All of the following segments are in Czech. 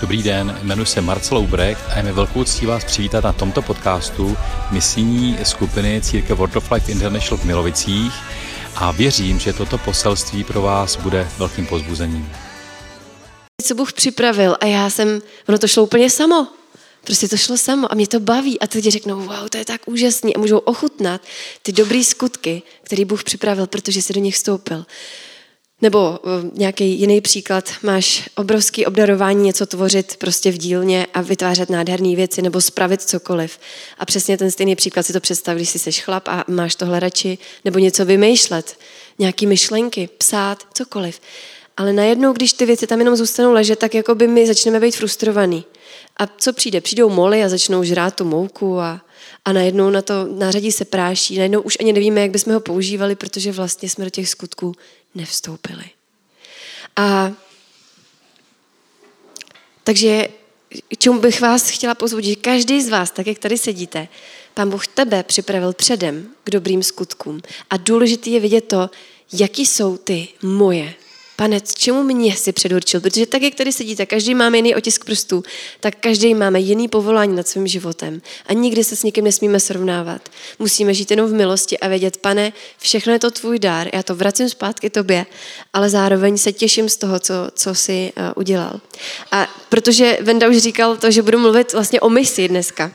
Dobrý den, jmenuji se Marcel Ubrecht a je mi velkou ctí vás přivítat na tomto podcastu misijní skupiny Církev World of Life International v Milovicích a věřím, že toto poselství pro vás bude velkým pozbuzením. Co Bůh připravil a já jsem, ono to šlo úplně samo. Prostě to šlo samo a mě to baví a lidi řeknou, wow, to je tak úžasný a můžou ochutnat ty dobré skutky, které Bůh připravil, protože si do nich vstoupil. Nebo eh, nějaký jiný příklad, máš obrovský obdarování něco tvořit prostě v dílně a vytvářet nádherné věci nebo spravit cokoliv. A přesně ten stejný příklad si to představ, když jsi seš chlap a máš tohle radši, nebo něco vymýšlet, nějaký myšlenky, psát, cokoliv. Ale najednou, když ty věci tam jenom zůstanou ležet, tak jako by my začneme být frustrovaný. A co přijde? Přijdou moly a začnou žrát tu mouku a, a najednou na to nářadí se práší. Najednou už ani nevíme, jak bychom ho používali, protože vlastně jsme do těch skutků nevstoupili. A takže čemu bych vás chtěla pozvodit, každý z vás, tak jak tady sedíte, Pán Bůh tebe připravil předem k dobrým skutkům. A důležité je vidět to, jaký jsou ty moje Pane, čemu mě si předurčil? Protože tak, jak tady sedíte, každý máme jiný otisk prstů, tak každý máme jiný povolání nad svým životem. A nikdy se s nikým nesmíme srovnávat. Musíme žít jenom v milosti a vědět, pane, všechno je to tvůj dár, já to vracím zpátky tobě, ale zároveň se těším z toho, co, co jsi uh, udělal. A protože Venda už říkal to, že budu mluvit vlastně o misi dneska,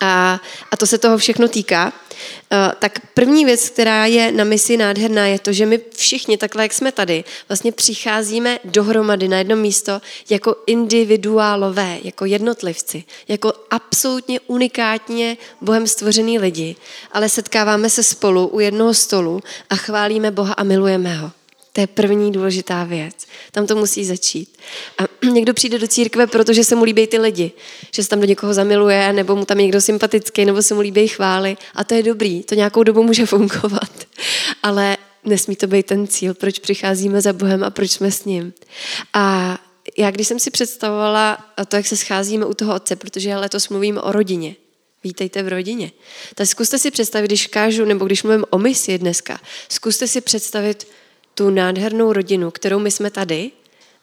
a, a to se toho všechno týká, uh, tak první věc, která je na misi nádherná, je to, že my všichni, takhle jak jsme tady, vlastně přicházíme dohromady na jedno místo jako individuálové, jako jednotlivci, jako absolutně unikátně Bohem stvořený lidi, ale setkáváme se spolu u jednoho stolu a chválíme Boha a milujeme ho. To je první důležitá věc. Tam to musí začít. A někdo přijde do církve, protože se mu líbí ty lidi. Že se tam do někoho zamiluje, nebo mu tam někdo sympatický, nebo se mu líbí chvály. A to je dobrý. To nějakou dobu může fungovat. Ale nesmí to být ten cíl, proč přicházíme za Bohem a proč jsme s ním. A já když jsem si představovala to, jak se scházíme u toho otce, protože letos mluvím o rodině, Vítejte v rodině. Tak zkuste si představit, když kážu, nebo když mluvím o misi dneska, zkuste si představit tu nádhernou rodinu, kterou my jsme tady,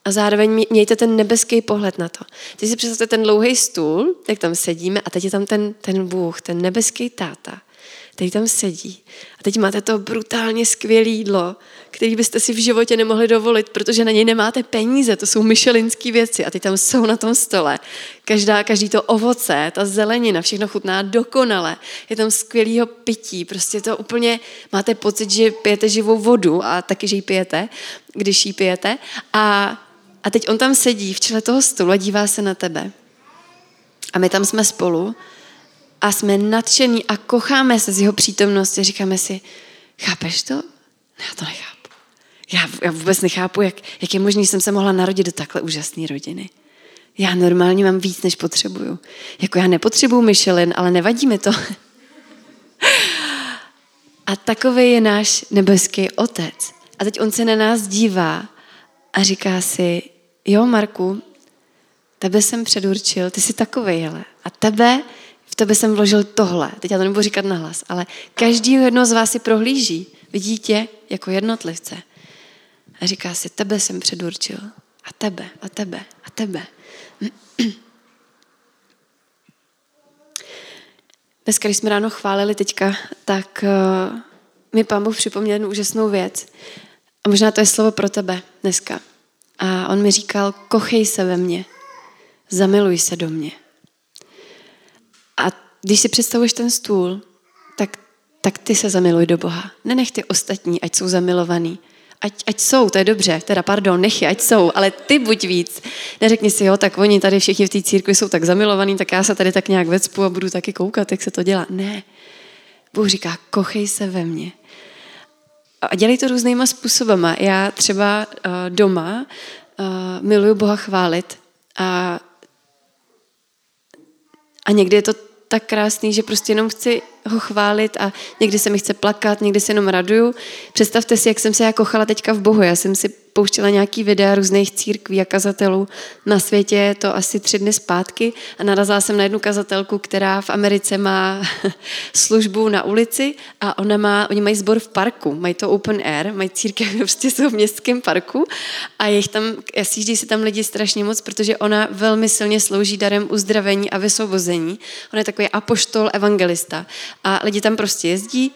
a zároveň mějte ten nebeský pohled na to. Teď si představte ten dlouhý stůl, jak tam sedíme, a teď je tam ten, ten Bůh, ten nebeský táta, který tam sedí. A teď máte to brutálně skvělé jídlo, který byste si v životě nemohli dovolit, protože na něj nemáte peníze, to jsou myšelinské věci a ty tam jsou na tom stole. Každá, každý to ovoce, ta zelenina, všechno chutná dokonale. Je tam skvělého pití, prostě to úplně, máte pocit, že pijete živou vodu a taky, že ji pijete, když ji pijete. A, a teď on tam sedí v čele toho stolu a dívá se na tebe. A my tam jsme spolu a jsme nadšení a kocháme se z jeho přítomnosti. Říkáme si, chápeš to? Já to nechápu. Já, já vůbec nechápu, jak, jak je možné, že jsem se mohla narodit do takhle úžasné rodiny. Já normálně mám víc, než potřebuju. Jako já nepotřebuju Michelin, ale nevadí mi to. A takový je náš nebeský otec. A teď on se na nás dívá a říká si, jo Marku, tebe jsem předurčil, ty jsi takovej, hele. A tebe tebe jsem vložil tohle. Teď já to nebudu říkat nahlas, ale každý jedno z vás si prohlíží. Vidí tě jako jednotlivce. A říká si, tebe jsem předurčil. A tebe, a tebe, a tebe. Dneska, když jsme ráno chválili teďka, tak uh, mi pán Bůh připomněl jednu úžasnou věc. A možná to je slovo pro tebe dneska. A on mi říkal, kochej se ve mně, zamiluj se do mě. A když si představuješ ten stůl, tak, tak ty se zamiluj do Boha. Nenech ty ostatní, ať jsou zamilovaný. Ať, ať jsou, to je dobře, teda pardon, nech je, ať jsou, ale ty buď víc. Neřekni si, jo, tak oni tady všichni v té církvi jsou tak zamilovaní, tak já se tady tak nějak vecpu a budu taky koukat, jak se to dělá. Ne. Bůh říká, kochej se ve mně. A dělej to různýma způsobama. Já třeba uh, doma uh, miluju Boha chválit a, a někdy je to tak krásný, že prostě jenom chci ho chválit a někdy se mi chce plakat, někdy se jenom raduju. Představte si, jak jsem se já kochala teďka v Bohu. Já jsem si pouštěla nějaký videa různých církví a kazatelů na světě, je to asi tři dny zpátky a narazila jsem na jednu kazatelku, která v Americe má službu na ulici a ona má, oni mají sbor v parku, mají to open air, mají církev, prostě jsou v městském parku a jich tam, sjíždí se tam lidi strašně moc, protože ona velmi silně slouží darem uzdravení a vysvobození. Ona je takový apoštol, evangelista a lidi tam prostě jezdí,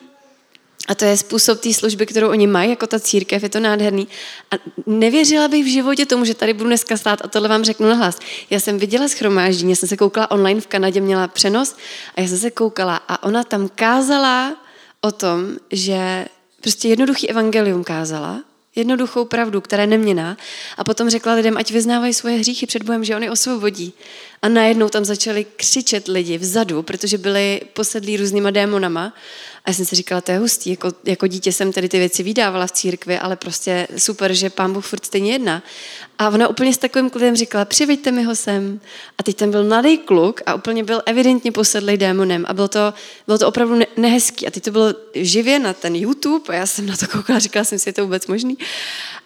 a to je způsob té služby, kterou oni mají, jako ta církev, je to nádherný. A nevěřila bych v životě tomu, že tady budu dneska stát a tohle vám řeknu nahlas. Já jsem viděla schromáždění, já jsem se koukala online v Kanadě, měla přenos a já jsem se koukala a ona tam kázala o tom, že prostě jednoduchý evangelium kázala, jednoduchou pravdu, která je neměná a potom řekla lidem, ať vyznávají svoje hříchy před Bohem, že on je osvobodí. A najednou tam začali křičet lidi vzadu, protože byli posedlí různýma démonama a já jsem si říkala, to je hustý, jako, jako dítě jsem tady ty věci vydávala v církvi, ale prostě super, že pán Bůh furt stejně jedna. A ona úplně s takovým klidem říkala, přiveďte mi ho sem. A teď tam byl mladý kluk a úplně byl evidentně posedlý démonem a bylo to, bylo to opravdu nehezký. A teď to bylo živě na ten YouTube a já jsem na to koukala, říkala jsem si, je to vůbec možný.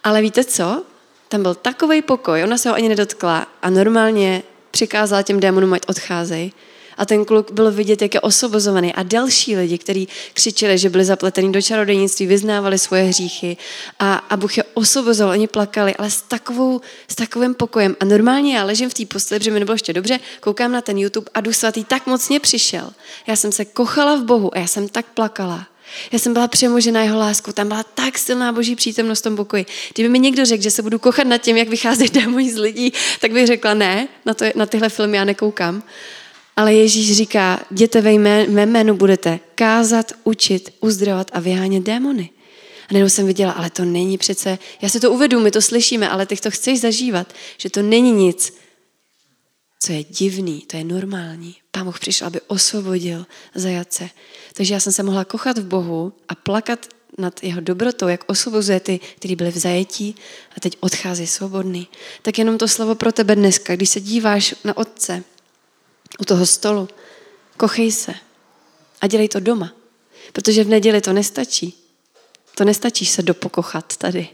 Ale víte co? Tam byl takový pokoj, ona se ho ani nedotkla a normálně přikázala těm démonům, ať odcházejí a ten kluk byl vidět, jak je osvobozovaný. A další lidi, kteří křičeli, že byli zapletení do čarodejnictví, vyznávali svoje hříchy a, a Bůh je osvobozoval, oni plakali, ale s, takovou, s takovým pokojem. A normálně já ležím v té posteli, protože mi nebylo ještě dobře, koukám na ten YouTube a Duch svatý tak mocně přišel. Já jsem se kochala v Bohu a já jsem tak plakala. Já jsem byla přemožena jeho láskou, tam byla tak silná boží přítomnost v tom pokoji. Kdyby mi někdo řekl, že se budu kochat nad tím, jak vycházejí démoni z lidí, tak bych řekla ne, na, to, na tyhle filmy já nekoukám. Ale Ježíš říká, jděte ve jmé, mé jménu budete kázat, učit, uzdravovat a vyhánět démony. A najednou jsem viděla, ale to není přece, já si to uvedu, my to slyšíme, ale ty to chceš zažívat, že to není nic, co je divný, to je normální. Pán Boh přišel, aby osvobodil zajatce. Takže já jsem se mohla kochat v Bohu a plakat nad jeho dobrotou, jak osvobozuje ty, kteří byli v zajetí a teď odchází svobodný. Tak jenom to slovo pro tebe dneska, když se díváš na Otce, u toho stolu. Kochej se a dělej to doma. Protože v neděli to nestačí. To nestačí se dopokochat tady.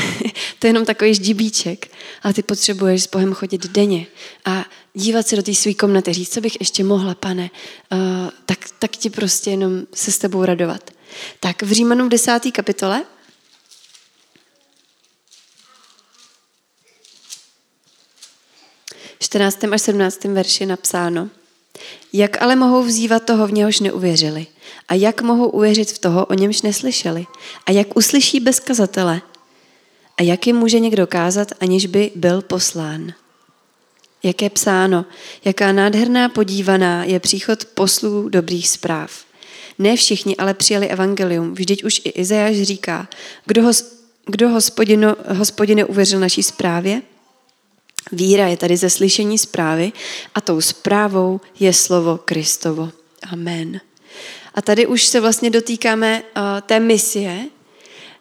to je jenom takový ždibíček. Ale ty potřebuješ s Bohem chodit denně a dívat se do té své komnaty, říct, co bych ještě mohla, pane, uh, tak, tak ti prostě jenom se s tebou radovat. Tak v Římanům 10. kapitole 14. až 17. verši napsáno. Jak ale mohou vzývat toho, v něhož neuvěřili? A jak mohou uvěřit v toho, o němž neslyšeli? A jak uslyší bez kazatele? A jak jim může někdo kázat, aniž by byl poslán? Jak je psáno, jaká nádherná podívaná je příchod poslů dobrých zpráv. Ne všichni ale přijali evangelium, vždyť už i Izajáš říká, kdo, kdo hospodino, hospodine uvěřil naší zprávě? Víra je tady ze slyšení zprávy a tou zprávou je slovo Kristovo. Amen. A tady už se vlastně dotýkáme uh, té misie,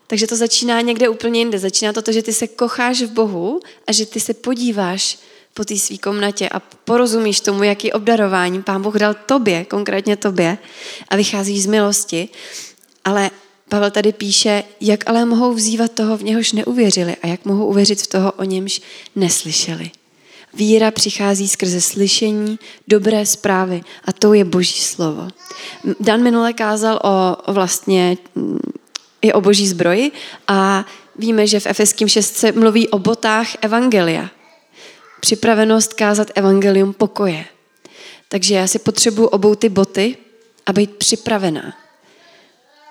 takže to začíná někde úplně jinde. Začíná to, to, že ty se kocháš v Bohu a že ty se podíváš po té svý komnatě a porozumíš tomu, jaký obdarování Pán Bůh dal tobě, konkrétně tobě a vycházíš z milosti. Ale Pavel tady píše, jak ale mohou vzývat toho, v něhož neuvěřili a jak mohou uvěřit v toho, o němž neslyšeli. Víra přichází skrze slyšení dobré zprávy a to je boží slovo. Dan minule kázal o, o vlastně mm, i o boží zbroji a víme, že v Efeským 6 se mluví o botách evangelia. Připravenost kázat evangelium pokoje. Takže já si potřebuji obou ty boty a být připravená.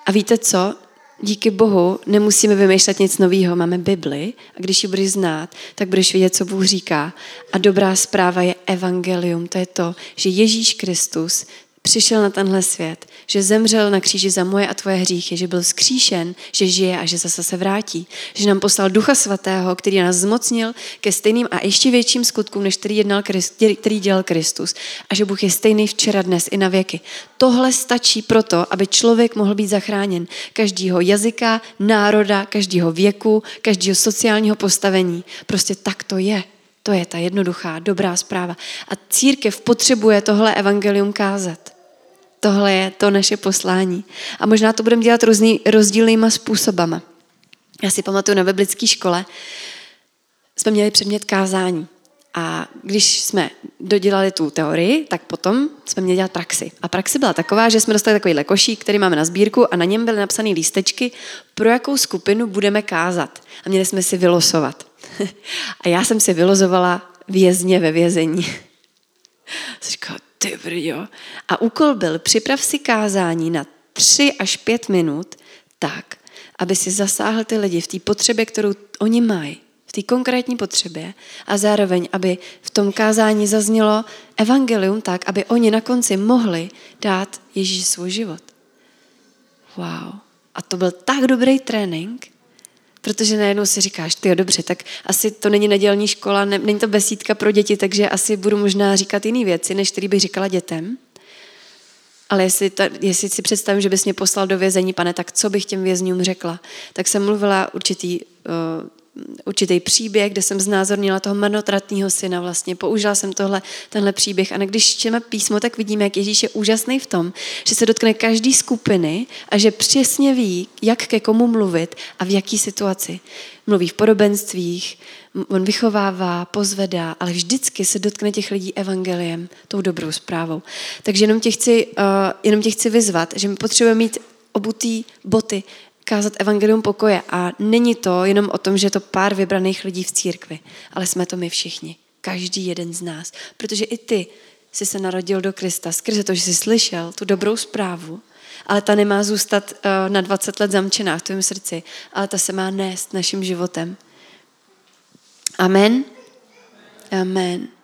A víte co? Díky Bohu nemusíme vymýšlet nic nového. Máme Bibli a když ji budeš znát, tak budeš vědět, co Bůh říká. A dobrá zpráva je evangelium. To je to, že Ježíš Kristus přišel na tenhle svět, že zemřel na kříži za moje a tvoje hříchy, že byl skříšen, že žije a že zase se vrátí. Že nám poslal Ducha Svatého, který nás zmocnil ke stejným a ještě větším skutkům, než který, jednal, který dělal Kristus. A že Bůh je stejný včera, dnes i na věky. Tohle stačí proto, aby člověk mohl být zachráněn. Každýho jazyka, národa, každýho věku, každého sociálního postavení. Prostě tak to je. To je ta jednoduchá, dobrá zpráva. A církev potřebuje tohle evangelium kázat. Tohle je to naše poslání. A možná to budeme dělat různý, rozdílnýma způsobama. Já si pamatuju na biblické škole, jsme měli předmět kázání. A když jsme dodělali tu teorii, tak potom jsme měli dělat praxi. A praxi byla taková, že jsme dostali takový košík, který máme na sbírku a na něm byly napsané lístečky, pro jakou skupinu budeme kázat. A měli jsme si vylosovat. a já jsem si vylozovala vězně ve vězení. Říkala, ty brďo. A úkol byl, připrav si kázání na tři až pět minut tak, aby si zasáhl ty lidi v té potřebě, kterou oni mají v té konkrétní potřebě a zároveň, aby v tom kázání zaznělo evangelium tak, aby oni na konci mohli dát Ježíši svůj život. Wow. A to byl tak dobrý trénink, protože najednou si říkáš, ty dobře, tak asi to není nedělní škola, ne, není to besídka pro děti, takže asi budu možná říkat jiné věci, než který bych říkala dětem. Ale jestli, ta, jestli si představím, že bys mě poslal do vězení, pane, tak co bych těm vězňům řekla? Tak jsem mluvila určitý uh, určitý příběh, kde jsem znázornila toho marnotratného syna vlastně. Použila jsem tohle, tenhle příběh. A když čteme písmo, tak vidíme, jak Ježíš je úžasný v tom, že se dotkne každé skupiny a že přesně ví, jak ke komu mluvit a v jaký situaci. Mluví v podobenstvích, on vychovává, pozvedá, ale vždycky se dotkne těch lidí evangeliem, tou dobrou zprávou. Takže jenom tě chci, uh, jenom tě chci vyzvat, že my potřebujeme mít obutý boty, kázat evangelium pokoje. A není to jenom o tom, že je to pár vybraných lidí v církvi, ale jsme to my všichni. Každý jeden z nás. Protože i ty jsi se narodil do Krista skrze to, že jsi slyšel tu dobrou zprávu, ale ta nemá zůstat uh, na 20 let zamčená v tvém srdci, ale ta se má nést naším životem. Amen. Amen.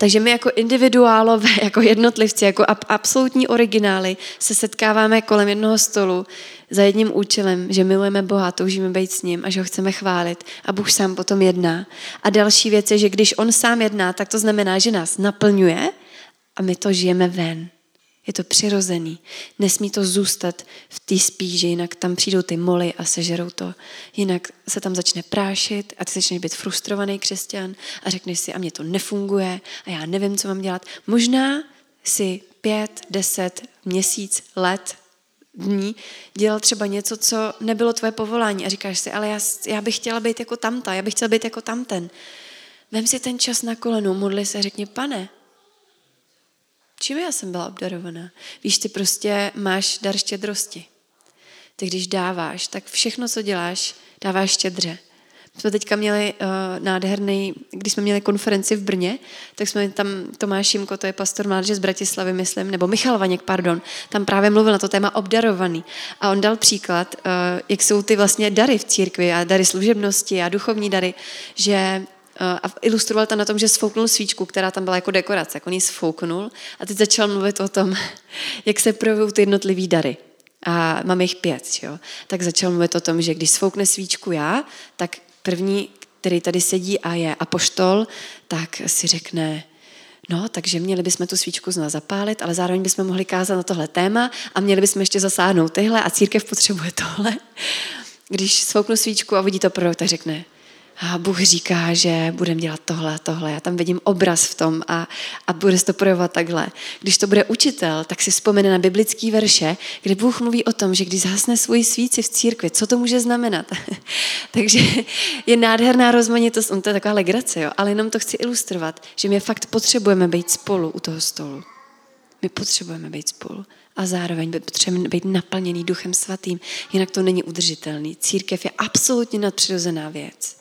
Takže my jako individuálové, jako jednotlivci, jako absolutní originály se setkáváme kolem jednoho stolu za jedním účelem, že milujeme Boha, toužíme být s ním a že ho chceme chválit. A Bůh sám potom jedná. A další věc je, že když on sám jedná, tak to znamená, že nás naplňuje a my to žijeme ven. Je to přirozený. Nesmí to zůstat v té spíži, jinak tam přijdou ty moly a sežerou to. Jinak se tam začne prášit a ty začneš být frustrovaný křesťan a řekneš si, a mě to nefunguje a já nevím, co mám dělat. Možná si pět, deset, měsíc, let, dní dělal třeba něco, co nebylo tvoje povolání a říkáš si, ale já, já bych chtěla být jako tamta, já bych chtěla být jako tamten. Vem si ten čas na kolenu, modli se, řekni, pane, Čím já jsem byla obdarovaná? Víš, ty prostě máš dar štědrosti. Ty když dáváš, tak všechno, co děláš, dáváš štědře. My jsme teďka měli uh, nádherný, když jsme měli konferenci v Brně, tak jsme tam, Tomáš Jimko, to je pastor mládeže z Bratislavy, myslím, nebo Michal Vaněk, pardon, tam právě mluvil na to téma obdarovaný. A on dal příklad, uh, jak jsou ty vlastně dary v církvi a dary služebnosti a duchovní dary, že a ilustroval to na tom, že sfouknul svíčku, která tam byla jako dekorace. Jak on ji sfouknul a teď začal mluvit o tom, jak se projevují ty jednotlivý dary. A mám jich pět, jo? Tak začal mluvit o tom, že když sfoukne svíčku já, tak první, který tady sedí a je apoštol, tak si řekne, No, takže měli bychom tu svíčku znovu zapálit, ale zároveň bychom mohli kázat na tohle téma a měli bychom ještě zasáhnout tyhle a církev potřebuje tohle. Když svouknu svíčku a vidí to prorok, tak řekne, a Bůh říká, že budeme dělat tohle tohle. Já tam vidím obraz v tom a, a bude se to projevovat takhle. Když to bude učitel, tak si vzpomene na biblický verše, kde Bůh mluví o tom, že když zhasne svoji svíci v církvi, co to může znamenat? Takže je nádherná rozmanitost, on to je taková legrace, jo? ale jenom to chci ilustrovat, že my fakt potřebujeme být spolu u toho stolu. My potřebujeme být spolu a zároveň potřebujeme být naplněný Duchem Svatým, jinak to není udržitelný. Církev je absolutně nadpřirozená věc.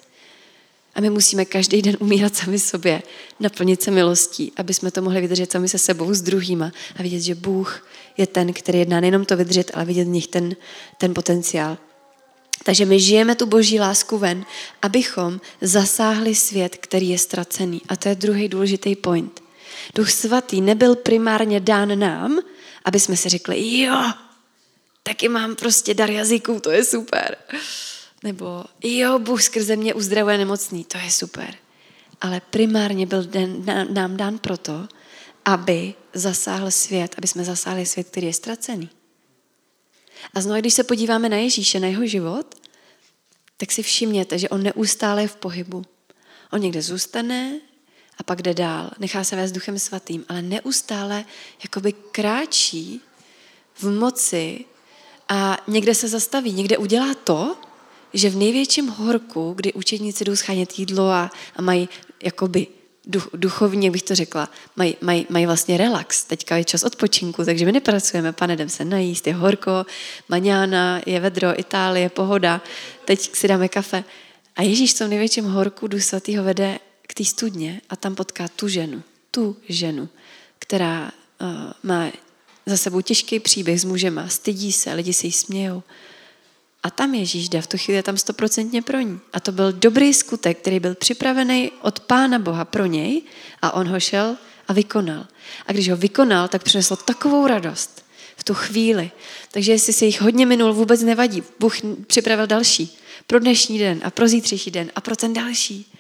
A my musíme každý den umírat sami sobě, naplnit se milostí, aby jsme to mohli vydržet sami se sebou, s druhýma a vidět, že Bůh je ten, který jedná nejenom to vydržet, ale vidět v nich ten, ten potenciál. Takže my žijeme tu boží lásku ven, abychom zasáhli svět, který je ztracený. A to je druhý důležitý point. Duch svatý nebyl primárně dán nám, aby jsme si řekli, jo, taky mám prostě dar jazyků, to je super. Nebo jo, Bůh skrze mě uzdravuje nemocný, to je super. Ale primárně byl den, nám dán proto, aby zasáhl svět, aby jsme zasáhli svět, který je ztracený. A znovu, když se podíváme na Ježíše, na jeho život, tak si všimněte, že on neustále je v pohybu. On někde zůstane a pak jde dál. Nechá se vést duchem svatým, ale neustále jakoby kráčí v moci a někde se zastaví, někde udělá to, že v největším horku, kdy učedníci jdou schánět jídlo a, a mají jakoby duch, duchovně, bych to řekla, mají, mají, mají vlastně relax. Teďka je čas odpočinku, takže my nepracujeme, pane, jdem se najíst, je horko, maňána, je vedro, Itálie, pohoda, teď si dáme kafe. A Ježíš v tom největším horku Duch Svatý ho vede k té studně a tam potká tu ženu, tu ženu, která uh, má za sebou těžký příběh s mužema, stydí se, lidi se jí smějou. A tam Ježíš jde, v tu chvíli je tam stoprocentně pro ní. A to byl dobrý skutek, který byl připravený od Pána Boha pro něj a on ho šel a vykonal. A když ho vykonal, tak přinesl takovou radost v tu chvíli. Takže jestli se jich hodně minul, vůbec nevadí. Bůh připravil další. Pro dnešní den a pro zítřejší den a pro ten další.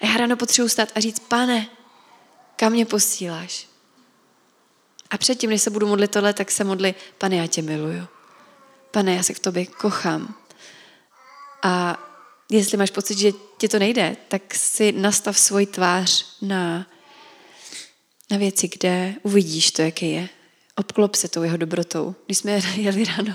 A já ráno potřebuji stát a říct, pane, kam mě posíláš? A předtím, než se budu modlit tohle, tak se modli, pane, já tě miluju pane, já se k tobě kochám. A jestli máš pocit, že ti to nejde, tak si nastav svůj tvář na, na věci, kde uvidíš to, jaký je. Obklop se tou jeho dobrotou. Když jsme jeli ráno,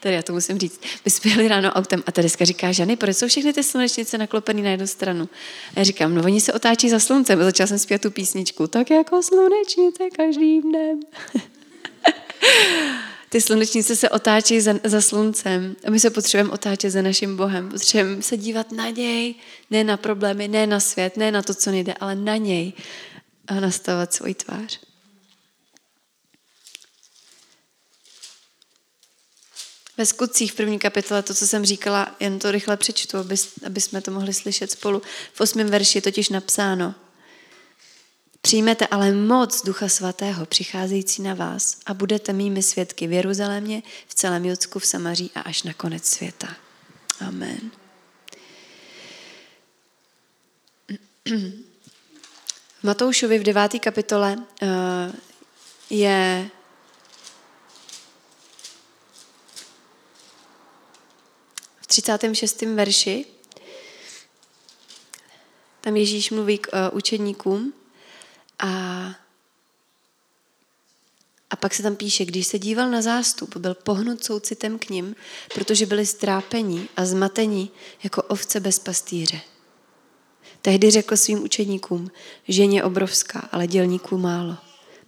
tady já to musím říct, my jsme jeli ráno autem a Tereska říká, Žany, proč jsou všechny ty slunečnice naklopené na jednu stranu? A já říkám, no oni se otáčí za sluncem. A začala jsem zpívat tu písničku, tak jako slunečnice každým dnem. Ty slunečnice se otáčí za, za sluncem a my se potřebujeme otáčet za naším Bohem. Potřebujeme se dívat na něj, ne na problémy, ne na svět, ne na to, co nejde, ale na něj a nastavovat svůj tvář. Ve skutcích první kapitole, to, co jsem říkala, jen to rychle přečtu, aby, aby jsme to mohli slyšet spolu. V osmém verši je totiž napsáno – Přijmete ale moc Ducha Svatého přicházející na vás a budete mými svědky v Jeruzalémě, v celém Judsku, v Samaří a až na konec světa. Amen. V Matoušovi v deváté kapitole uh, je v 36. verši tam Ježíš mluví k uh, učedníkům a, a pak se tam píše, když se díval na zástup, byl pohnut soucitem k ním, protože byli strápení a zmatení jako ovce bez pastýře. Tehdy řekl svým učeníkům, ženě obrovská, ale dělníků málo.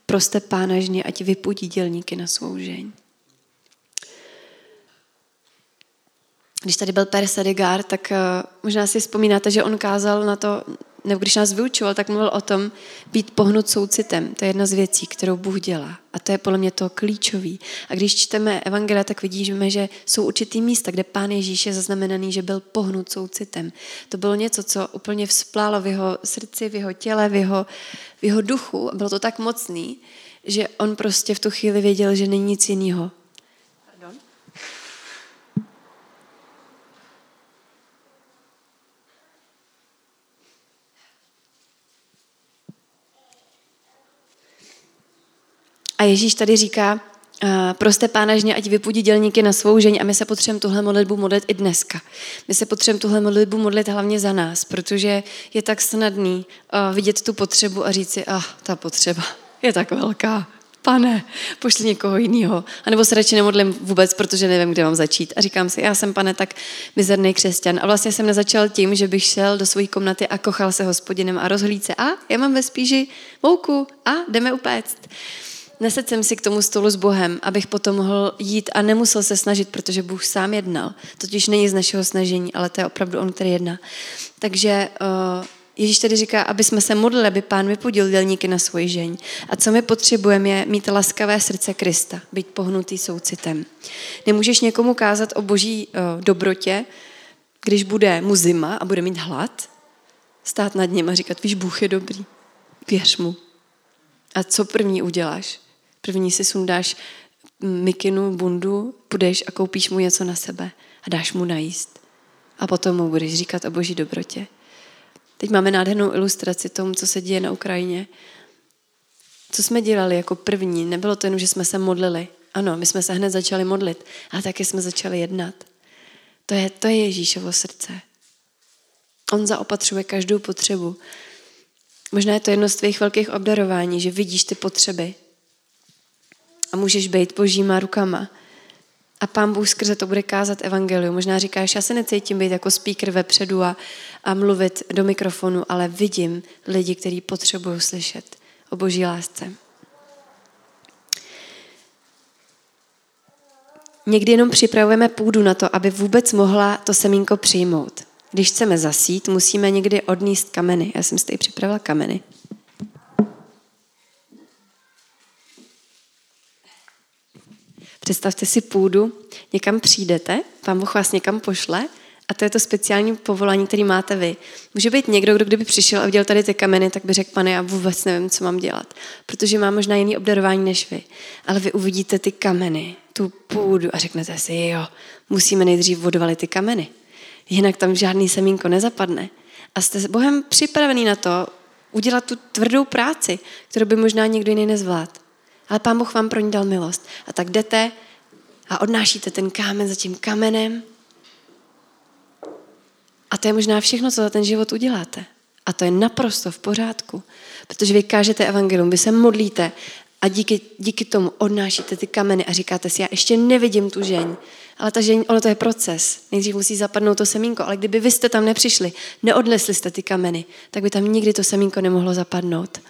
Proste pána žně, ať vypudí dělníky na svou žeň. Když tady byl Per Sadegar, tak uh, možná si vzpomínáte, že on kázal na to, nebo když nás vyučoval, tak mluvil o tom být pohnut soucitem. To je jedna z věcí, kterou Bůh dělá. A to je podle mě to klíčový. A když čteme Evangelia, tak vidíme, že jsou určitý místa, kde Pán Ježíš je zaznamenaný, že byl pohnut soucitem. To bylo něco, co úplně vzplálo v jeho srdci, v jeho těle, v jeho, v jeho duchu. Bylo to tak mocný, že on prostě v tu chvíli věděl, že není nic jiného, A Ježíš tady říká, proste pána ať vypudí dělníky na svou žení a my se potřebujeme tuhle modlitbu modlit i dneska. My se potřebujeme tuhle modlitbu modlit hlavně za nás, protože je tak snadný vidět tu potřebu a říct si, ah, ta potřeba je tak velká. Pane, pošli někoho jiného. A nebo se radši nemodlím vůbec, protože nevím, kde mám začít. A říkám si, já jsem, pane, tak mizerný křesťan. A vlastně jsem nezačal tím, že bych šel do své komnaty a kochal se hospodinem a rozhlíd se. A já mám ve spíži mouku a jdeme upéct neset jsem si k tomu stolu s Bohem, abych potom mohl jít a nemusel se snažit, protože Bůh sám jednal. Totiž není z našeho snažení, ale to je opravdu On, který jedná. Takže uh, Ježíš tedy říká, aby jsme se modlili, aby pán vypudil dělníky na svoji žeň. A co my potřebujeme je mít laskavé srdce Krista, být pohnutý soucitem. Nemůžeš někomu kázat o boží uh, dobrotě, když bude mu zima a bude mít hlad, stát nad ním a říkat, víš, Bůh je dobrý, věř mu. A co první uděláš? První si sundáš mikinu, bundu, půjdeš a koupíš mu něco na sebe a dáš mu najíst. A potom mu budeš říkat o boží dobrotě. Teď máme nádhernou ilustraci tomu, co se děje na Ukrajině. Co jsme dělali jako první? Nebylo to jenom, že jsme se modlili. Ano, my jsme se hned začali modlit, ale taky jsme začali jednat. To je, to je Ježíšovo srdce. On zaopatřuje každou potřebu. Možná je to jedno z tvých velkých obdarování, že vidíš ty potřeby, a můžeš být božíma rukama A pán Bůh skrze to bude kázat evangelium. Možná říkáš, já se necítím být jako speaker vepředu a, a mluvit do mikrofonu, ale vidím lidi, kteří potřebují slyšet o boží lásce. Někdy jenom připravujeme půdu na to, aby vůbec mohla to semínko přijmout. Když chceme zasít, musíme někdy odníst kameny. Já jsem si tady připravila kameny. Představte si půdu, někam přijdete, pán Bůh vás někam pošle a to je to speciální povolání, který máte vy. Může být někdo, kdo kdyby přišel a viděl tady ty kameny, tak by řekl, pane, já vůbec nevím, co mám dělat, protože má možná jiný obdarování než vy. Ale vy uvidíte ty kameny, tu půdu a řeknete si, jo, musíme nejdřív odvalit ty kameny. Jinak tam žádný semínko nezapadne. A jste s Bohem připravený na to udělat tu tvrdou práci, kterou by možná někdo jiný nezvládl. Ale Pán Bůh vám pro ní dal milost. A tak jdete a odnášíte ten kámen za tím kamenem. A to je možná všechno, co za ten život uděláte. A to je naprosto v pořádku. Protože vy kážete evangelium, vy se modlíte a díky, díky tomu odnášíte ty kameny a říkáte si, já ještě nevidím tu žeň, ale ta žeň, ono to je proces. Nejdřív musí zapadnout to semínko, ale kdyby vy jste tam nepřišli, neodnesli jste ty kameny, tak by tam nikdy to semínko nemohlo zapadnout.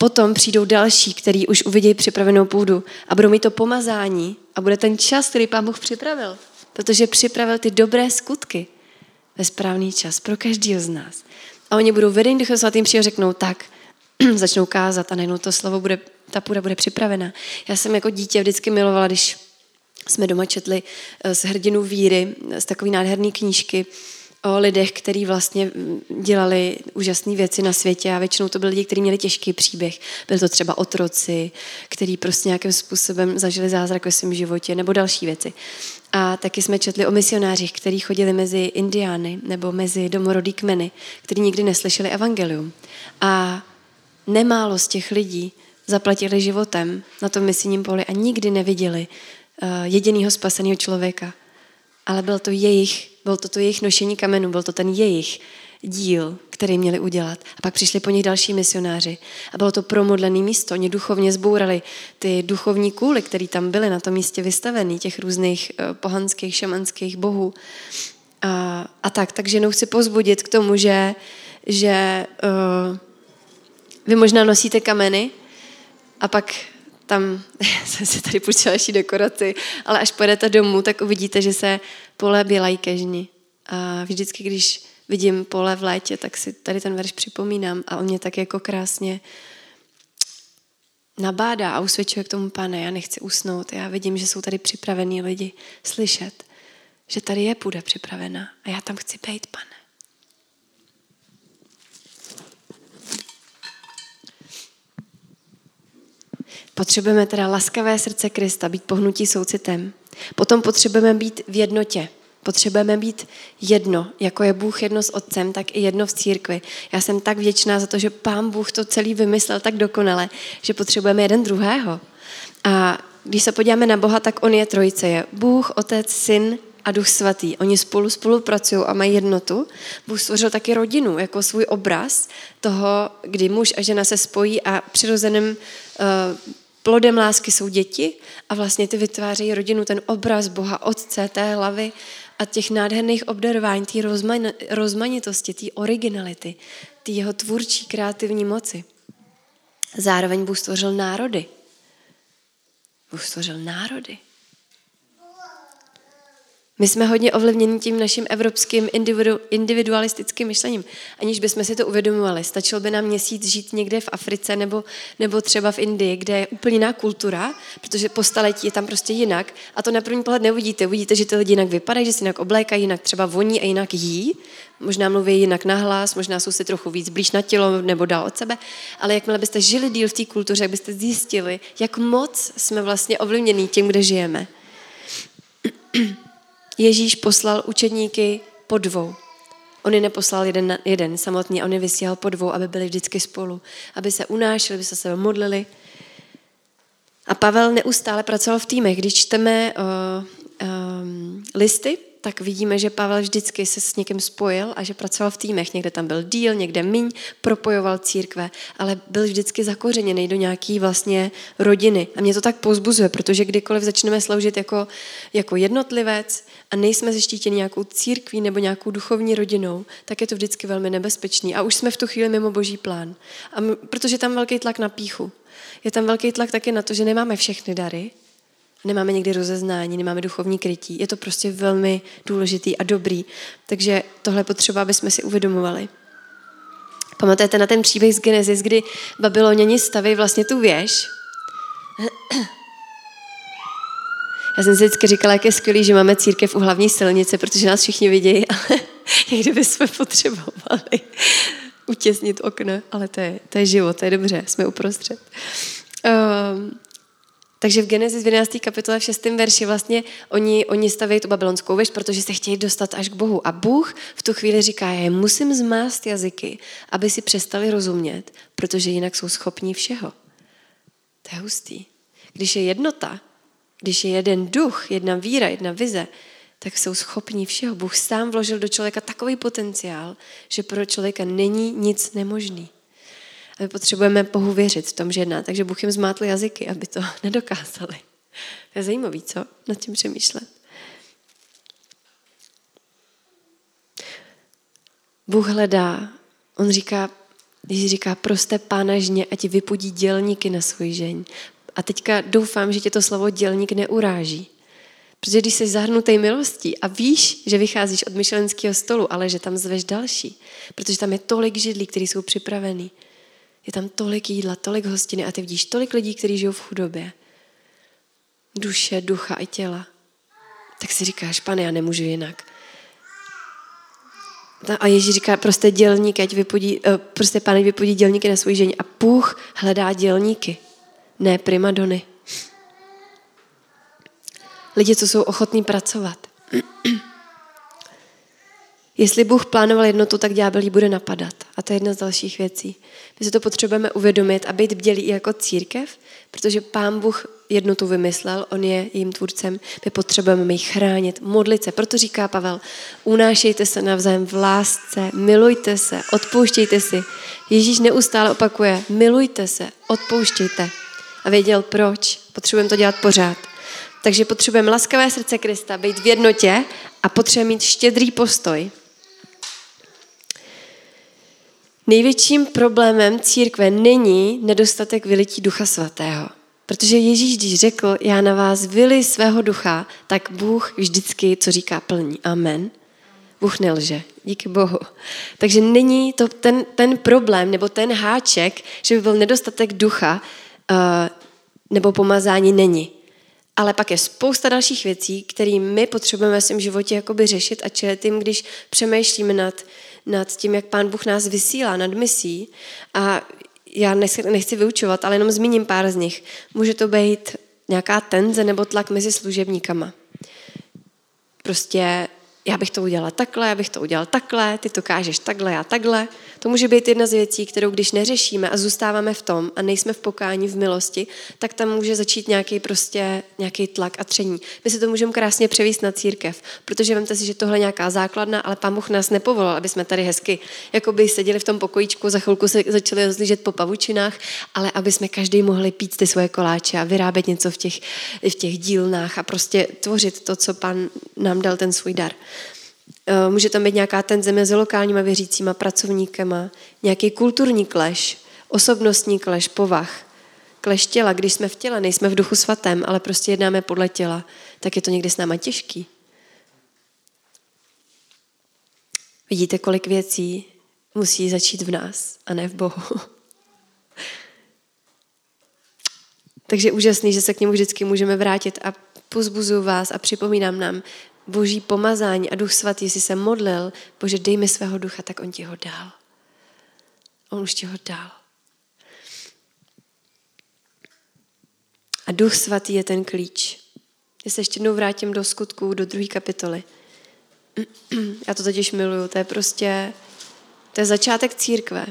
Potom přijdou další, který už uvidí připravenou půdu a budou mít to pomazání a bude ten čas, který Pán Bůh připravil. Protože připravil ty dobré skutky ve správný čas pro každého z nás. A oni budou vedení Duchem Svatým přijde řeknou tak, začnou kázat a najednou to slovo bude, ta půda bude připravena. Já jsem jako dítě vždycky milovala, když jsme doma četli eh, z hrdinu víry, z takové nádherné knížky, o lidech, kteří vlastně dělali úžasné věci na světě a většinou to byli lidi, kteří měli těžký příběh. Byli to třeba otroci, kteří prostě nějakým způsobem zažili zázrak ve svém životě nebo další věci. A taky jsme četli o misionářích, kteří chodili mezi indiány nebo mezi domorodý kmeny, kteří nikdy neslyšeli evangelium. A nemálo z těch lidí zaplatili životem na tom misijním poli a nikdy neviděli uh, jedinýho spaseného člověka. Ale byl to jejich bylo to to jejich nošení kamenu, byl to ten jejich díl, který měli udělat. A pak přišli po nich další misionáři. A bylo to promodlené místo. Oni duchovně zbourali ty duchovní kůly, které tam byly na tom místě vystavený, těch různých uh, pohanských, šamanských bohů. A, a tak, takže jenom chci pozbudit k tomu, že, že uh, vy možná nosíte kameny a pak tam jsem si tady půjčila další dekoraci, ale až pojedete domů, tak uvidíte, že se pole bělají kežni. A vždycky, když vidím pole v létě, tak si tady ten verš připomínám a on mě tak jako krásně nabádá a usvědčuje k tomu, pane, já nechci usnout, já vidím, že jsou tady připravení lidi slyšet, že tady je půda připravena a já tam chci být, pane. Potřebujeme teda laskavé srdce Krista, být pohnutí soucitem. Potom potřebujeme být v jednotě. Potřebujeme být jedno, jako je Bůh jedno s Otcem, tak i jedno v církvi. Já jsem tak vděčná za to, že Pán Bůh to celý vymyslel tak dokonale, že potřebujeme jeden druhého. A když se podíváme na Boha, tak On je trojice. Je Bůh, Otec, Syn a Duch Svatý. Oni spolu spolupracují a mají jednotu. Bůh stvořil taky rodinu jako svůj obraz toho, kdy muž a žena se spojí a přirozeným uh, plodem lásky jsou děti a vlastně ty vytvářejí rodinu, ten obraz Boha, Otce, té hlavy a těch nádherných obdarování, té rozmanitosti, té originality, té jeho tvůrčí kreativní moci. Zároveň Bůh stvořil národy. Bůh stvořil národy. My jsme hodně ovlivněni tím naším evropským individu, individualistickým myšlením, aniž bychom si to uvědomovali. Stačilo by nám měsíc žít někde v Africe nebo, nebo třeba v Indii, kde je úplně jiná kultura, protože po staletí je tam prostě jinak a to na první pohled neuvidíte. Uvidíte, že ty lidi jinak vypadají, že si jinak oblékají, jinak třeba voní a jinak jí, možná mluví jinak nahlas, možná jsou si trochu víc blíž na tělo nebo dál od sebe, ale jakmile byste žili díl v té kultuře, jak byste zjistili, jak moc jsme vlastně ovlivněni tím, kde žijeme. Ježíš poslal učedníky po dvou. On je neposlal jeden, na, jeden samotný, on je vysílal po dvou, aby byli vždycky spolu, aby se unášeli, aby se sebe modlili. A Pavel neustále pracoval v týmech. Když čteme uh, um, listy, tak vidíme, že Pavel vždycky se s někým spojil a že pracoval v týmech. Někde tam byl díl, někde míň, propojoval církve, ale byl vždycky zakořeněný do nějaký vlastně rodiny. A mě to tak pozbuzuje, protože kdykoliv začneme sloužit jako, jako jednotlivec a nejsme zeštítěni nějakou církví nebo nějakou duchovní rodinou, tak je to vždycky velmi nebezpečný. A už jsme v tu chvíli mimo boží plán. A m- protože tam velký tlak na píchu. Je tam velký tlak taky na to, že nemáme všechny dary, nemáme někdy rozeznání, nemáme duchovní krytí. Je to prostě velmi důležitý a dobrý. Takže tohle potřeba, aby jsme si uvědomovali. Pamatujete na ten příběh z Genesis, kdy Babyloněni staví vlastně tu věž? Já jsem si vždycky říkala, jak je skvělý, že máme církev u hlavní silnice, protože nás všichni vidějí, ale někdy bychom potřebovali utěsnit okno, ale to je, to je život, to je dobře, jsme uprostřed. Um, takže v Genesis v 11. kapitole v 6. verši vlastně oni, oni staví tu babylonskou věž, protože se chtějí dostat až k Bohu. A Bůh v tu chvíli říká, já musím zmást jazyky, aby si přestali rozumět, protože jinak jsou schopní všeho. To je hustý. Když je jednota, když je jeden duch, jedna víra, jedna vize, tak jsou schopní všeho. Bůh sám vložil do člověka takový potenciál, že pro člověka není nic nemožný. My potřebujeme Bohu věřit v tom, že jedná. Takže Bůh jim zmátl jazyky, aby to nedokázali. To je zajímavý, co? Nad tím přemýšlet. Bůh hledá. On říká, když říká, proste pána žně a ti vypudí dělníky na svůj žeň. A teďka doufám, že tě to slovo dělník neuráží. Protože když jsi zahrnutý milostí a víš, že vycházíš od myšlenského stolu, ale že tam zveš další, protože tam je tolik židlí, které jsou připravený, je tam tolik jídla, tolik hostiny a ty vidíš tolik lidí, kteří žijou v chudobě. Duše, ducha i těla. Tak si říkáš, pane, já nemůžu jinak. A Ježíš říká, prostě dělník, ať vypudí, eh, prostě pane, vypudí dělníky na svůj žení. A Bůh hledá dělníky, ne primadony. Lidi, co jsou ochotní pracovat. Jestli Bůh plánoval jednotu, tak ďábel ji bude napadat. A to je jedna z dalších věcí. My si to potřebujeme uvědomit a být bdělí i jako církev, protože Pán Bůh jednotu vymyslel, On je jejím tvůrcem, my potřebujeme ji chránit, modlit se. Proto říká Pavel, unášejte se navzájem v lásce, milujte se, odpouštějte si. Ježíš neustále opakuje, milujte se, odpouštějte. A věděl proč. Potřebujeme to dělat pořád. Takže potřebujeme laskavé srdce Krista, být v jednotě a potřebujeme mít štědrý postoj. Největším problémem církve není nedostatek vylití ducha svatého. Protože Ježíš, když řekl, já na vás vyli svého ducha, tak Bůh vždycky, co říká, plní. Amen. Bůh nelže. Díky Bohu. Takže není to ten, ten problém nebo ten háček, že by byl nedostatek ducha uh, nebo pomazání, není. Ale pak je spousta dalších věcí, které my potřebujeme v svém životě jakoby řešit a čelit tím, když přemýšlíme nad, nad tím, jak Pán Bůh nás vysílá, nad misí. A já nechci, nechci vyučovat, ale jenom zmíním pár z nich. Může to být nějaká tenze nebo tlak mezi služebníkama. Prostě já bych to udělala takhle, já bych to udělal takhle, ty to kážeš takhle, já takhle. To může být jedna z věcí, kterou když neřešíme a zůstáváme v tom a nejsme v pokání, v milosti, tak tam může začít nějaký prostě nějaký tlak a tření. My si to můžeme krásně převíst na církev, protože vemte si, že tohle je nějaká základna, ale pán Bůh nás nepovolal, aby jsme tady hezky jako by seděli v tom pokojíčku, za chvilku se začali rozlížet po pavučinách, ale aby jsme každý mohli pít ty svoje koláče a vyrábět něco v těch, v těch dílnách a prostě tvořit to, co pan nám dal ten svůj dar. Může tam být nějaká tenze mezi lokálníma věřícíma, pracovníkama, nějaký kulturní kleš, osobnostní kleš, povah, kleš těla. Když jsme v těle, nejsme v duchu svatém, ale prostě jednáme podle těla, tak je to někdy s náma těžký. Vidíte, kolik věcí musí začít v nás a ne v Bohu. Takže úžasný, že se k němu vždycky můžeme vrátit a pozbuzuju vás a připomínám nám, boží pomazání a duch svatý, jestli se modlil, bože, dej mi svého ducha, tak on ti ho dal. On už ti ho dal. A duch svatý je ten klíč. Já se ještě jednou vrátím do skutků, do druhé kapitoly. Já to totiž miluju, to je prostě, to je začátek církve.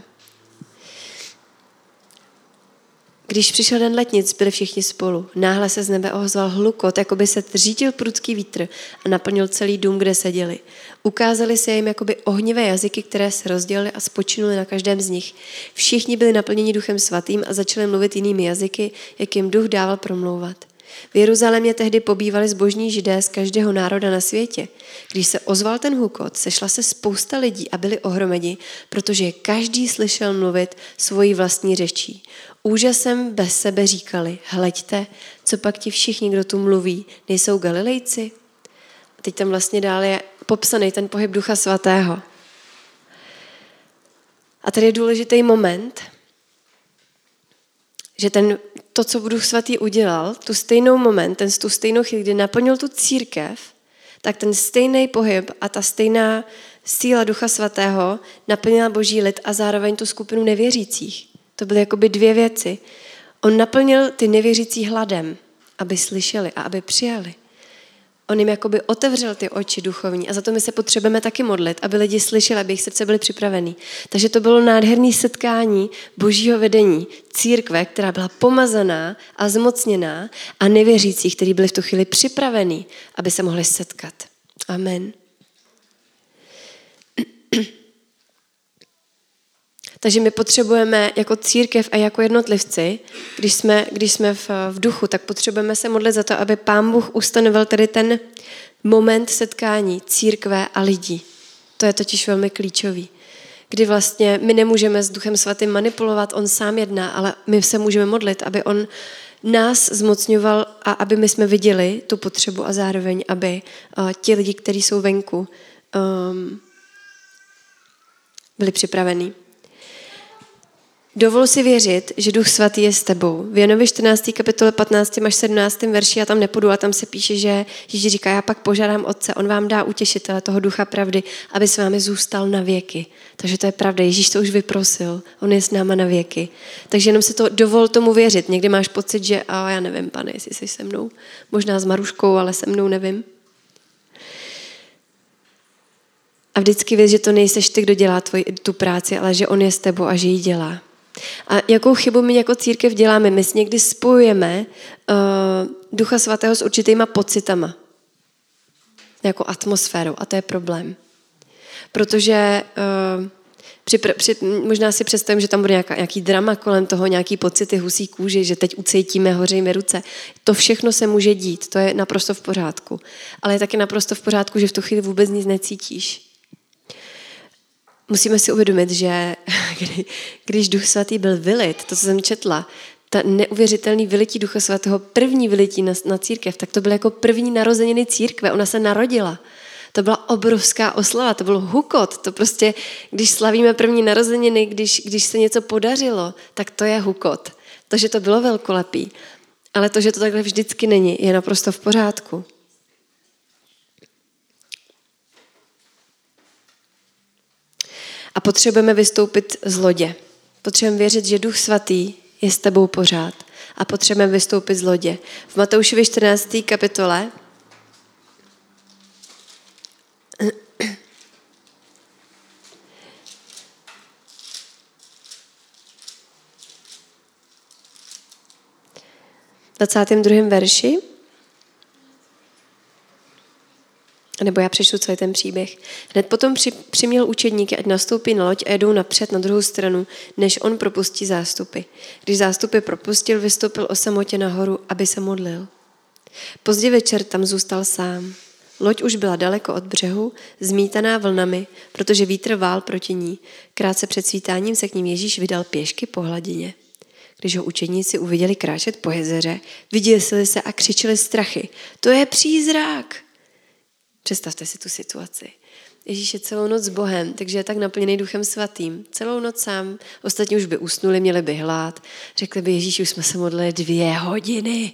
Když přišel den letnic, byli všichni spolu. Náhle se z nebe ozval hlukot, jako by se řídil prudký vítr a naplnil celý dům, kde seděli. Ukázali se jim jakoby ohnivé jazyky, které se rozdělily a spočinuli na každém z nich. Všichni byli naplněni duchem svatým a začali mluvit jinými jazyky, jak jim duch dával promlouvat. V Jeruzalémě tehdy pobývali zbožní židé z každého národa na světě. Když se ozval ten hukot, sešla se spousta lidí a byli ohromeni, protože každý slyšel mluvit svojí vlastní řečí. Úžasem bez sebe říkali, hleďte, co pak ti všichni, kdo tu mluví, nejsou Galilejci? A teď tam vlastně dál je popsaný ten pohyb Ducha Svatého. A tady je důležitý moment, že ten, to, co Duch Svatý udělal, tu stejnou moment, ten, tu stejnou chvíli, kdy naplnil tu církev, tak ten stejný pohyb a ta stejná síla Ducha Svatého naplnila boží lid a zároveň tu skupinu nevěřících. To byly jakoby dvě věci. On naplnil ty nevěřící hladem, aby slyšeli a aby přijali. On jim jakoby otevřel ty oči duchovní a za to my se potřebujeme taky modlit, aby lidi slyšeli, aby jejich srdce byly připravený. Takže to bylo nádherné setkání božího vedení, církve, která byla pomazaná a zmocněná a nevěřících, kteří byli v tu chvíli připravení, aby se mohli setkat. Amen. Takže my potřebujeme jako církev a jako jednotlivci, když jsme, když jsme v, v duchu, tak potřebujeme se modlit za to, aby Pán Bůh ustanovil tady ten moment setkání církve a lidí. To je totiž velmi klíčový. Kdy vlastně my nemůžeme s Duchem Svatým manipulovat, on sám jedná, ale my se můžeme modlit, aby on nás zmocňoval a aby my jsme viděli tu potřebu a zároveň, aby uh, ti lidi, kteří jsou venku, um, byli připravení. Dovol si věřit, že Duch Svatý je s tebou. V Janovi 14. kapitole 15. až 17. verši, já tam nepůjdu, a tam se píše, že Ježíš říká, já pak požádám Otce, on vám dá utěšitele toho ducha pravdy, aby s vámi zůstal na věky. Takže to je pravda, Ježíš to už vyprosil, on je s náma na věky. Takže jenom se to dovol tomu věřit. Někdy máš pocit, že a já nevím, pane, jestli jsi se mnou, možná s Maruškou, ale se mnou nevím. A vždycky věř, že to nejseš ty, kdo dělá tvoji, tu práci, ale že on je s tebou a že ji dělá. A jakou chybu my jako církev děláme? My si někdy spojujeme uh, Ducha Svatého s určitýma pocitama. Jako atmosférou. A to je problém. Protože uh, při, při, možná si představím, že tam bude nějaká, nějaký drama kolem toho, nějaký pocity husí kůži, že teď ucítíme, hořejíme ruce. To všechno se může dít, to je naprosto v pořádku. Ale je taky naprosto v pořádku, že v tu chvíli vůbec nic necítíš musíme si uvědomit, že kdy, když Duch Svatý byl vylit, to, co jsem četla, ta neuvěřitelný vylití Ducha Svatého, první vylití na, na církev, tak to bylo jako první narozeniny církve. Ona se narodila. To byla obrovská oslava, to byl hukot. To prostě, když slavíme první narozeniny, když, když se něco podařilo, tak to je hukot. To, že to bylo velkolepý. Ale to, že to takhle vždycky není, je naprosto v pořádku. A potřebujeme vystoupit z lodě. Potřebujeme věřit, že Duch Svatý je s tebou pořád. A potřebujeme vystoupit z lodě. V Matoušovi 14. kapitole v 22. verši nebo já přečtu celý ten příběh. Hned potom při, přiměl učedníky, ať nastoupí na loď a jedou napřed na druhou stranu, než on propustí zástupy. Když zástupy propustil, vystoupil o samotě nahoru, aby se modlil. Pozdě večer tam zůstal sám. Loď už byla daleko od břehu, zmítaná vlnami, protože vítr vál proti ní. Krátce před svítáním se k ním Ježíš vydal pěšky po hladině. Když ho učeníci uviděli kráčet po jezeře, vyděsili se a křičeli strachy. To je přízrak! Představte si tu situaci. Ježíš je celou noc s Bohem, takže je tak naplněný duchem svatým. Celou noc sám. Ostatní už by usnuli, měli by hlad. Řekli by, Ježíš, už jsme se modlili dvě hodiny.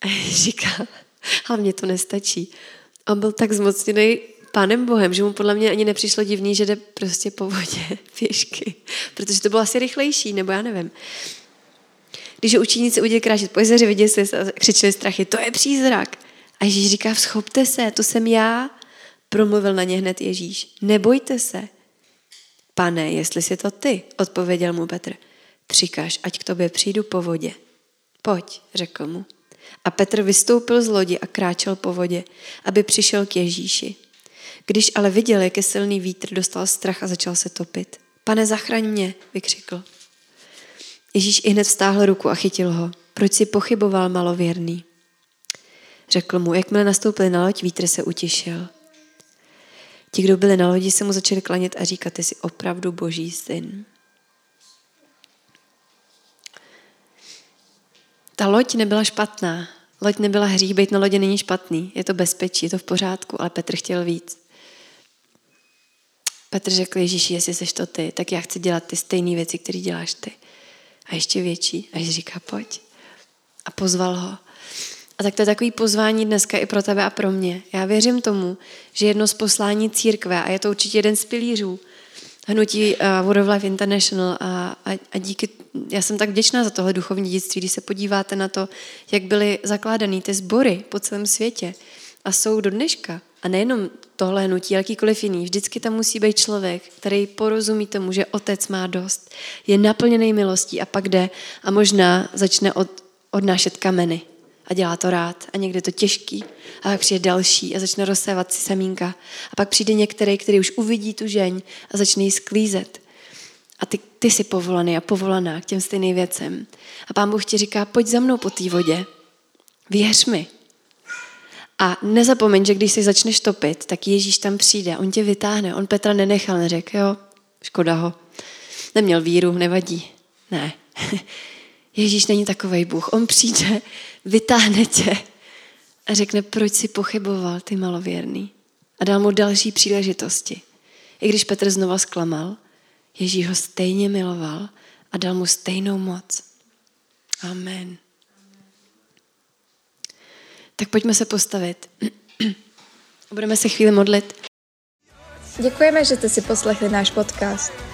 A říká, ale mně to nestačí. On byl tak zmocněný pánem Bohem, že mu podle mě ani nepřišlo divný, že jde prostě po vodě pěšky. Protože to bylo asi rychlejší, nebo já nevím. Když učeníci udělali kráčet po jezeře, viděli se a křičeli strachy, to je přízrak. A Ježíš říká, schopte se, to jsem já. Promluvil na ně hned Ježíš. Nebojte se. Pane, jestli jsi to ty, odpověděl mu Petr. Přikaž, ať k tobě přijdu po vodě. Pojď, řekl mu. A Petr vystoupil z lodi a kráčel po vodě, aby přišel k Ježíši. Když ale viděl, jak je silný vítr, dostal strach a začal se topit. Pane, zachraň mě, vykřikl. Ježíš i hned vstáhl ruku a chytil ho. Proč si pochyboval, malověrný? Řekl mu, jakmile nastoupili na loď, vítr se utišil. Ti, kdo byli na lodi, se mu začali klanět a říkat, ty jsi opravdu boží syn. Ta loď nebyla špatná. Loď nebyla hřích, být na lodě není špatný. Je to bezpečí, je to v pořádku, ale Petr chtěl víc. Petr řekl Ježíši, jestli jsi to ty, tak já chci dělat ty stejné věci, které děláš ty. A ještě větší. A Ježíš říká, pojď. A pozval ho. A tak to je takový pozvání dneska i pro tebe a pro mě. Já věřím tomu, že jedno z poslání církve, a je to určitě jeden z pilířů, hnutí uh, World of Life International a, a, a díky, já jsem tak vděčná za tohle duchovní dědictví, když se podíváte na to, jak byly zakládané ty sbory po celém světě a jsou do dneška. A nejenom tohle hnutí, jakýkoliv jiný. Vždycky tam musí být člověk, který porozumí tomu, že otec má dost, je naplněný milostí a pak jde a možná začne od, odnášet kameny a dělá to rád a někde to těžký a pak přijde další a začne rozsévat si semínka a pak přijde některý, který už uvidí tu žeň a začne ji sklízet. A ty, ty jsi povolaný a povolaná k těm stejným věcem. A pán Bůh ti říká, pojď za mnou po té vodě. Věř mi. A nezapomeň, že když si začneš topit, tak Ježíš tam přijde, on tě vytáhne. On Petra nenechal, neřekl, jo, škoda ho. Neměl víru, nevadí. Ne. Ježíš není takový Bůh. On přijde, vytáhne tě a řekne, proč si pochyboval, ty malověrný. A dal mu další příležitosti. I když Petr znova zklamal, Ježíš ho stejně miloval a dal mu stejnou moc. Amen. Tak pojďme se postavit. Budeme se chvíli modlit. Děkujeme, že jste si poslechli náš podcast.